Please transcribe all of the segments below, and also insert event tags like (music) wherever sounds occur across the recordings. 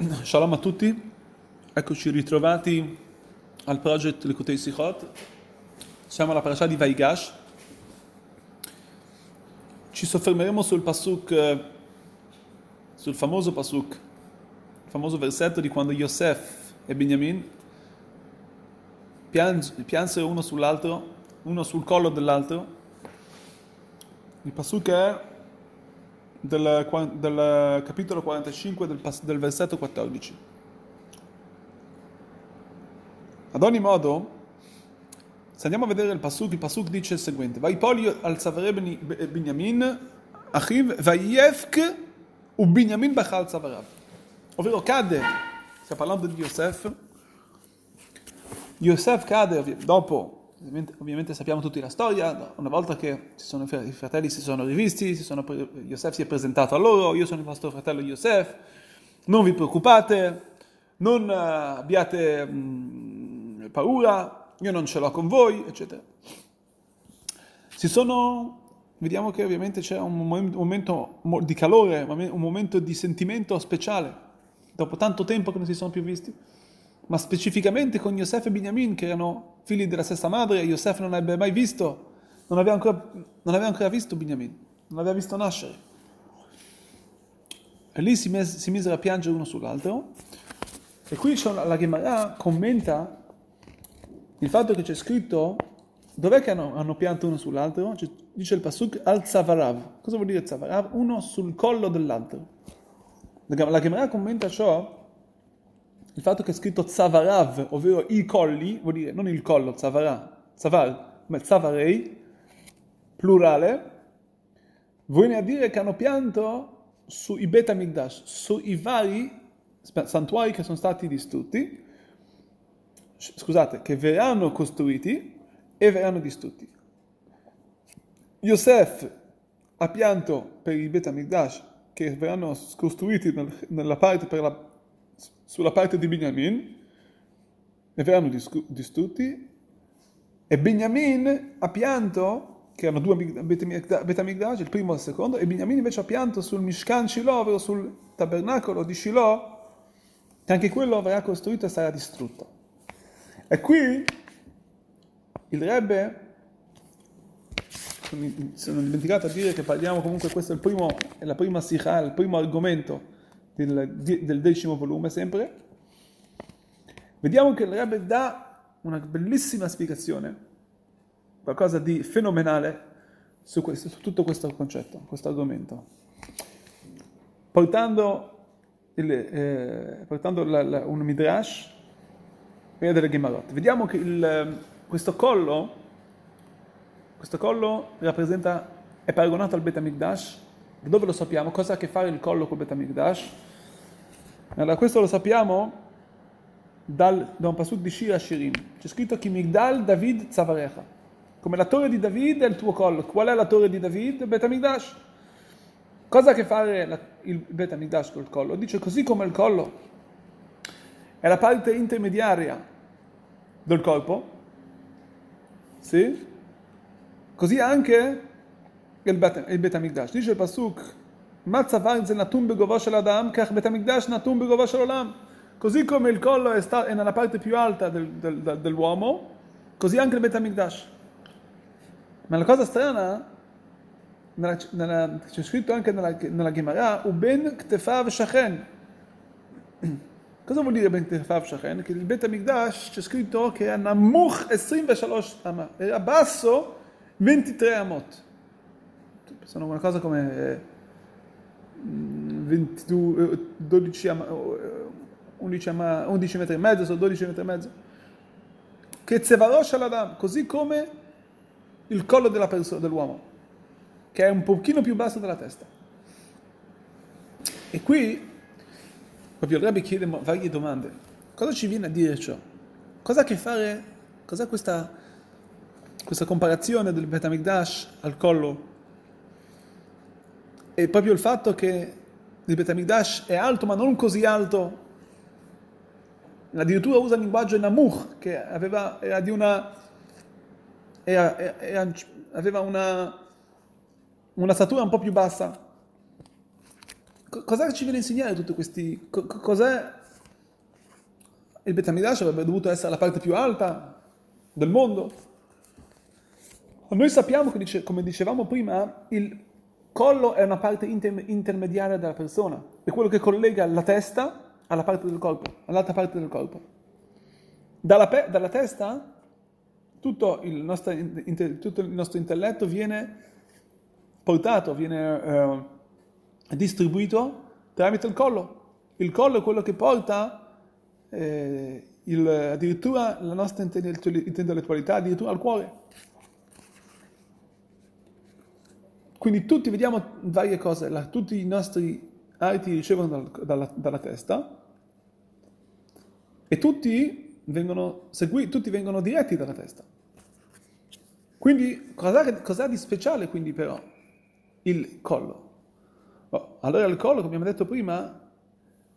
Shalom a tutti, eccoci ritrovati al project Likutei Sichot. Siamo alla parasha di Vaigash. Ci soffermeremo sul pasuk, sul famoso pasuk, il famoso versetto di quando Yosef e Benjamin pians- piansero uno sull'altro, uno sul collo dell'altro. Il pasuk è del, del capitolo 45 del, del versetto 14. Ad ogni modo, se andiamo a vedere il pasuk, il pasuk dice il seguente: Vaipoli al Savare Binyamin, Achiv, Vayevk, u Binyamin bachal Savarav. Ovvero cade, stiamo parlando di Yosef, Yosef cade dopo, ovviamente, sappiamo tutti la storia, una volta che sono- i fratelli si sono rivisti, si sono Yosef si è presentato a loro, io sono il vostro fratello Yosef, non vi preoccupate, non eh, abbiate mm, paura, io non ce l'ho con voi, eccetera. Si sono, vediamo che ovviamente c'è un mom- un momento mo- di calore, un momento di sentimento speciale, dopo tanto tempo che non si sono più visti, ma specificamente con Yosef e Binyamin, che erano figli della stessa madre, Yosef non aveva mai visto, non aveva ancora, non aveva ancora visto Binyamin, non aveva visto nascere. E lì si, mes- si misero a piangere uno sull'altro, e qui la Gemara commenta il fatto che c'è scritto dov'è che hanno, hanno pianto uno sull'altro? C'è- dice il Pasuk al Zavarav. Cosa vuol dire Zavarav? Uno sul collo dell'altro. La la Gemara commenta ciò, il fatto che è scritto Zavarav, ovvero i colli, vuol dire non il collo, Zavara, Zavar, ma Zavarei, plurale, viene dire che hanno pianto sui Bet Amigdash, sui vari santuari che sono stati distrutti, scusate, che verranno costruiti e verranno distrutti. Yosef ha pianto per i Bet Amigdash che verranno costruiti nel- nella parte per la- sulla parte di Binyamin e verranno distrutti e Binyamin ha pianto che erano due Amig- Bet Amigdash- Bet Amigdash, il primo e il secondo, e Binyamin invece ha pianto sul Mishkan Shiloh, ovvero sul tabernacolo di Shiloh, che anche quello verrà costruito e sarà distrutto. E qui il Rebbe, mi sono dimenticato a dire che parliamo comunque, questo è, il primo, è la prima sikha, il primo argomento del, decimo volume sempre. Vediamo che il Rebbe dà una bellissima spiegazione, qualcosa di fenomenale su, questo, su tutto questo concetto, questo argomento, portando, il, eh, portando la- la- un midrash prima delle Gemarot. Vediamo che il, questo collo, questo collo rappresenta, è paragonato al Bet Amigdash. Da dove lo sappiamo? Cosa ha a che fare il collo col Bet Amigdash? Allora, questo lo sappiamo dal, da un pasuk di Shira Shirim. C'è scritto che Migdal David Zavarecha. Come la torre di David è il tuo collo. Qual è la torre di David? Il Bet Amigdash. Cosa ha a che fare la- il Bet Amigdash col collo? Dice così come il collo è la parte intermediaria del corpo, sì? Così anche il Bet, il Bet Amigdash. Dice il Pasuk, Mazzavar ze natum begovo shel adam, kach Bet Amigdash natum begovo shel olam. Così come il collo è, sta- è nella parte più alta del- del- del- dell'uomo, così anche il Bet Amigdash. Ma la cosa strana, nella- nella- c'è scritto anche nella, nella Gemara, Uben ktefav shachen. (clears throat) Cosa vuol dire Ben Tefav Shachen? C'è scritto che è Namuch 23 ama, era basso 23 amot. Sono una cosa come eh, 22, eh, 12, ama, eh, 11, ama, 11 metri e mezzo, sono 12 metri e mezzo. Che Tsevarosh Aladam, così come il collo persona, dell'uomo, che è un pochino più basso della testa. E qui Proprio il Rabbi chiede varie domande. Cosa ci viene a dire ciò? Cosa ha a che fare, cos'è questa, questa comparazione del Bet Amigdash al collo? E proprio il fatto che il Bet Amigdash è alto ma non così alto. Addirittura usa il linguaggio Namuch, che aveva, era di una, era- era- aveva una, una statura un po' più bassa. cosa ci viene a insegnare tutti questi... co- cos'è il Betamidash avrebbe dovuto essere la parte più alta del mondo. Noi sappiamo che, come dicevamo prima, il collo è una parte inter- intermediaria della persona, è quello che collega la testa alla parte del corpo, all'altra parte del corpo. Dalla, pe- dalla testa tutto il, nostro, inter- tutto il, nostro, intelletto viene portato, viene eh, distribuito tramite il collo. Il collo è quello che porta eh, il, addirittura la nostra intellettualità, addirittura al cuore. Quindi tutti vediamo varie cose, la, tutti i nostri arti ricevono dal, dalla, dalla, testa e tutti vengono seguiti, tutti vengono diretti dalla testa. Quindi cos'ha, cos'ha di speciale quindi però il collo? Oh, allora il collo, come abbiamo detto prima,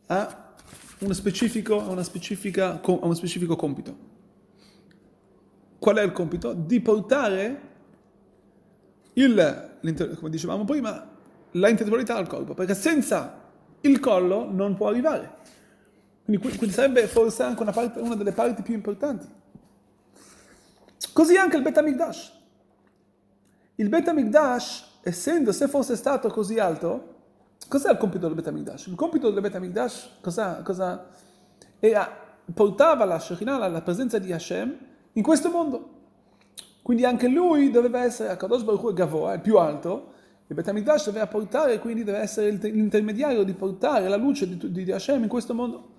ha uno specifico, una specifica, uno specifico compito. Qual è il compito? Di portare il, come dicevamo prima, la intellettualità al corpo, perché senza il collo non può arrivare. Quindi, quindi sarebbe forse anche una, parte, una, delle parti più importanti. Così anche il Betamigdash. Il Betamigdash, essendo, se fosse stato così alto, Cos'è il compito del Betamigdash? Il compito del Betamigdash cosa, cosa era, portava la Shekhinah, la presenza di Hashem, in questo mondo. Quindi anche lui doveva essere, a Kadosh Baruch Hu Gavoa, il più alto, il Betamigdash doveva portare, quindi deve essere l'intermediario di portare la luce di, di, di Hashem in questo mondo,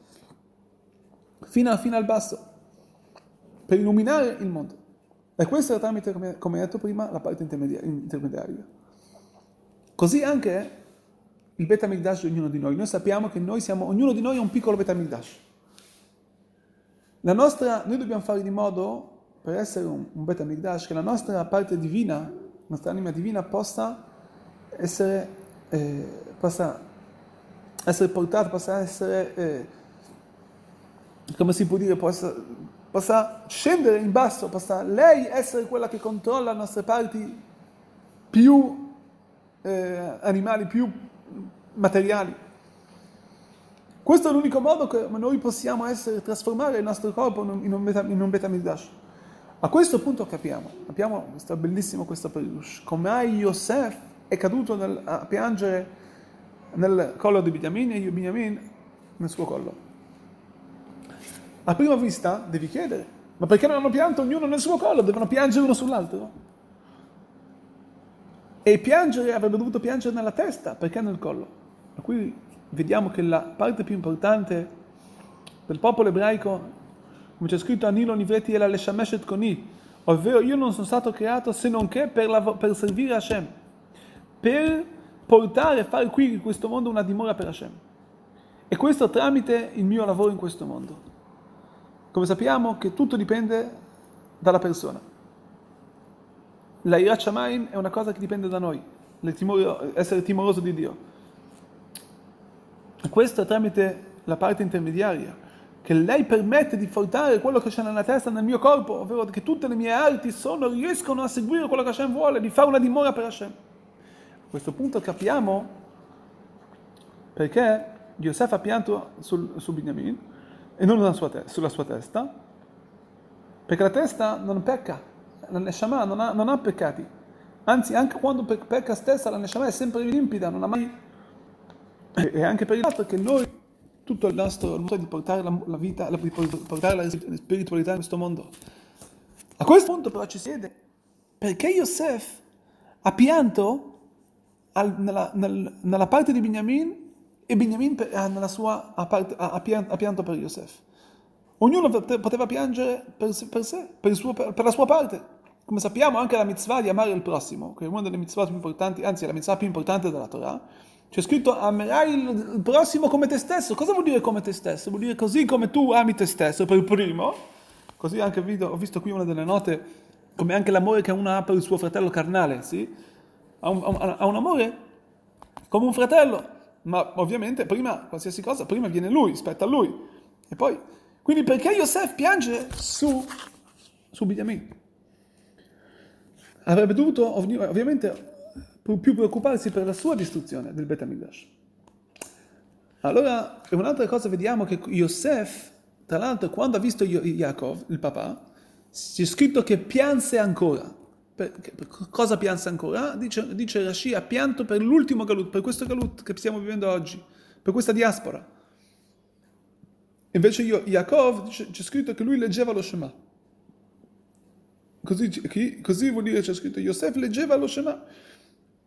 fino, a, fino al basso, per illuminare il mondo. E questo era tramite, come, come detto prima, la parte intermediaria. Così anche il Beta Mikdash di ognuno di noi. Noi sappiamo che noi siamo, ognuno di noi è un piccolo Beta Mikdash. La nostra, noi dobbiamo fare di modo, per essere un, un Beta Mikdash, che la nostra parte divina, la nostra anima divina possa essere, eh, possa essere portata, possa essere, eh, come si può dire, possa, possa scendere in basso, possa lei essere quella che controlla le nostre parti più eh, animali, più materiali. Questo è l'unico modo che noi possiamo essere, trasformare il nostro corpo in un, beta, in un. A questo punto capiamo, capiamo questo bellissimo questo perush, come mai Yosef è caduto nel, a piangere nel collo di Binyamin e Binyamin nel suo collo. A prima vista devi chiedere, ma perché non hanno pianto ognuno nel suo collo? Devono piangere uno sull'altro? E piangere avrebbe dovuto piangere nella testa, perché nel collo? Ma qui vediamo che la parte più importante del popolo ebraico, come c'è scritto a Nilo Nivreti e la Leshameshet Koni, ovvero io non sono stato creato se non che per, lav- per servire Hashem, per portare, fare qui in questo mondo una dimora per Hashem. E questo tramite il mio lavoro in questo mondo. Come sappiamo che tutto dipende dalla persona. La Irat Shamayim è una cosa che dipende da noi, timore, essere timoroso di Dio. Questo tramite la parte intermediaria, che lei permette di portare quello che c'è nella testa nel mio corpo, ovvero che tutte le mie arti sono, riescono a seguire quello che Hashem vuole, di fare una dimora per Hashem. A questo punto capiamo perché Yosef ha pianto sul, su Binyamin e non sua te- sulla sua testa, perché la testa non pecca, la Neshama non ha, non ha peccati. Anzi, anche quando pecca stessa, la Neshama è sempre limpida, non ha mai e anche per il fatto che noi, tutto il nostro modo di portare la, la vita, di portare la spiritualità in questo mondo. A questo punto però ci si chiede, perché Yosef ha pianto al, nella, nel, nella, parte di Binyamin e Binyamin per, nella sua, ha, part, ha, pianto per Yosef? Ognuno poteva piangere per, per sé, per, suo, per, la sua parte. Come sappiamo anche la mitzvah di amare il prossimo, che è una delle mitzvah più importanti, anzi è la mitzvah più importante della Torah, c'è scritto amerai il prossimo come te stesso. Cosa vuol dire come te stesso? Vuol dire così come tu ami te stesso per primo. Così anche ho visto qui una delle note, come anche l'amore che uno ha per il suo fratello carnale, sì? Ha un, ha un amore come un fratello, ma ovviamente prima, qualsiasi cosa, prima viene lui, spetta a lui. E poi, quindi perché Yosef piange su, su Binyamin? Avrebbe dovuto, ovviamente, più preoccuparsi per la sua distruzione del Betamigdash. Allora, un'altra cosa vediamo che Yosef, tra l'altro, quando ha visto Yaakov, il papà, c'è scritto che pianse ancora. Per, per cosa pianse ancora? Dice, dice Rashi, ha pianto per l'ultimo galut, per questo galut che stiamo vivendo oggi, per questa diaspora. Invece io, Yaakov, c'è scritto che lui leggeva lo Shema. Così, così vuol dire c'è scritto Yosef leggeva lo Shema.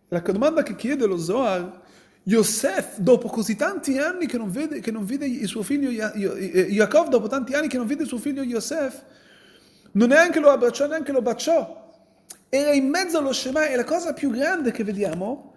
La domanda che chiede lo Zohar, Yosef dopo così tanti anni che non vede, che non vede il suo figlio, Yaakov dopo tanti anni che non vede il suo figlio Yosef, non neanche lo abbracciò, neanche lo baciò. Era in mezzo allo Shema e la cosa più grande che vediamo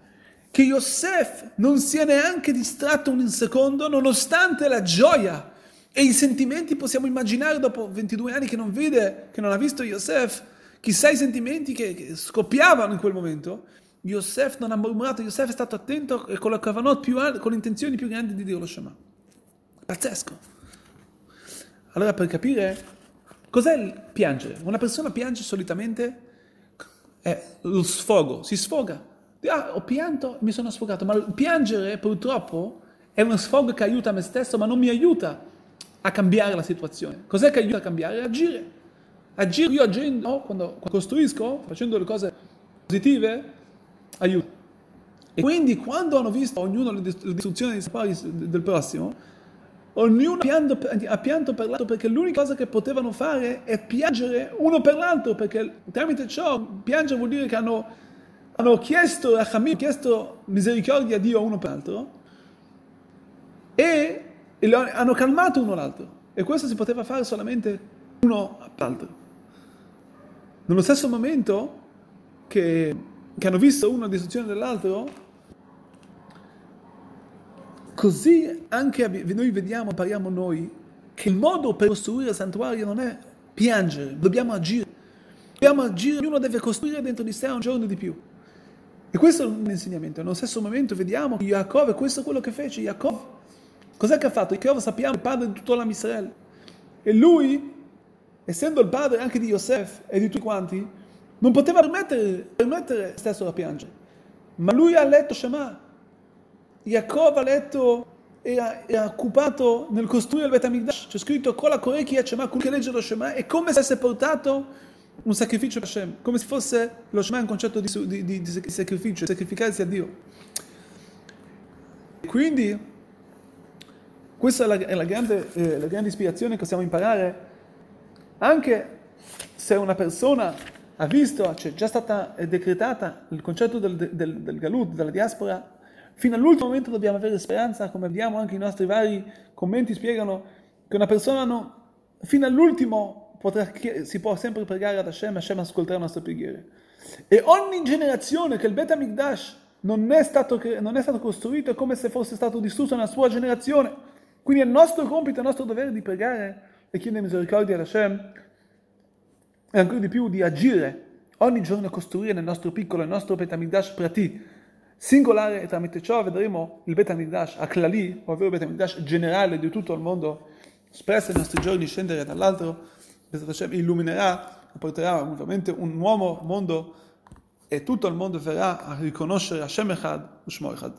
che Yosef non sia neanche distratto un secondo nonostante la gioia e i sentimenti possiamo immaginare dopo 22 anni che non vede, che non ha visto Yosef, chissà i sentimenti che, che scoppiavano in quel momento. Yosef non ha murmurato, Yosef è stato attento e con, la più al- con le intenzioni più grandi di Dio lo Shema. Pazzesco. Allora per capire cos'è il piangere? Una persona piange solitamente è lo sfogo, si sfoga. Ah, ho pianto, mi sono sfogato, ma piangere purtroppo è uno sfogo che aiuta me stesso, ma non mi aiuta a cambiare la situazione. Cos'è che aiuta a cambiare? Agire. Agire, io agendo, quando costruisco, facendo le cose positive, aiuto. E quindi quando hanno visto ognuno le distruzioni del prossimo, ognuno ha pianto per l'altro perché l'unica cosa che potevano fare è piangere uno per l'altro, perché tramite ciò piangere vuol dire che hanno, hanno chiesto, hanno chiesto misericordia a Dio uno per l'altro e e hanno calmato uno l'altro. E questo si poteva fare solamente uno all'altro. Nello stesso momento che, che hanno visto uno la distruzione dell'altro, così anche noi vediamo, pariamo noi, che il modo per costruire il santuario non è piangere, dobbiamo agire. Dobbiamo agire, ognuno deve costruire dentro di sé un giorno di più. E questo è un insegnamento. Nello stesso momento vediamo che Jacob, questo è quello che fece Jacob, Cos'è che ha fatto? Yaakov sappiamo il padre di tutto l'Amisrael. E lui, essendo il padre anche di Yosef e di tutti quanti, non poteva permettere, permettere stesso da piangere. Ma lui ha letto Shema. Yaakov ha letto e ha, e occupato nel costruire il Bet HaMikdash. C'è scritto con la Koreki Shema, quello che legge lo Shema, è come se avesse portato un sacrificio per Hashem, come se fosse lo Shema un concetto di, di, di, di sacrificio, sacrificarsi a Dio. Quindi questa è la, è la, grande, eh, la grande ispirazione che possiamo imparare anche se una persona ha visto, c'è cioè già stata decretata il concetto del, del, del galut, della diaspora, fino all'ultimo momento dobbiamo avere speranza, come vediamo anche i nostri vari commenti spiegano che una persona no, fino all'ultimo potrà, si può sempre pregare ad Hashem, Hashem ascolterà le nostre preghiere. E ogni generazione che il Bet HaMikdash non è stato, non è stato costruito è come se fosse stato distrutto nella sua generazione. Quindi è il nostro compito, è il nostro dovere di pregare e chiedere misericordia ad Hashem e ancora di più di agire ogni giorno a costruire nel nostro piccolo, nel nostro Betamigdash Prati singolare e tramite ciò vedremo il Betamigdash Aklali, ovvero il Betamigdash generale di tutto il mondo, espresso nei nostri giorni scendere dall'altro, illuminerà porterà ovviamente un nuovo mondo e tutto il mondo verrà a riconoscere Hashem Echad, Ushmo Echad.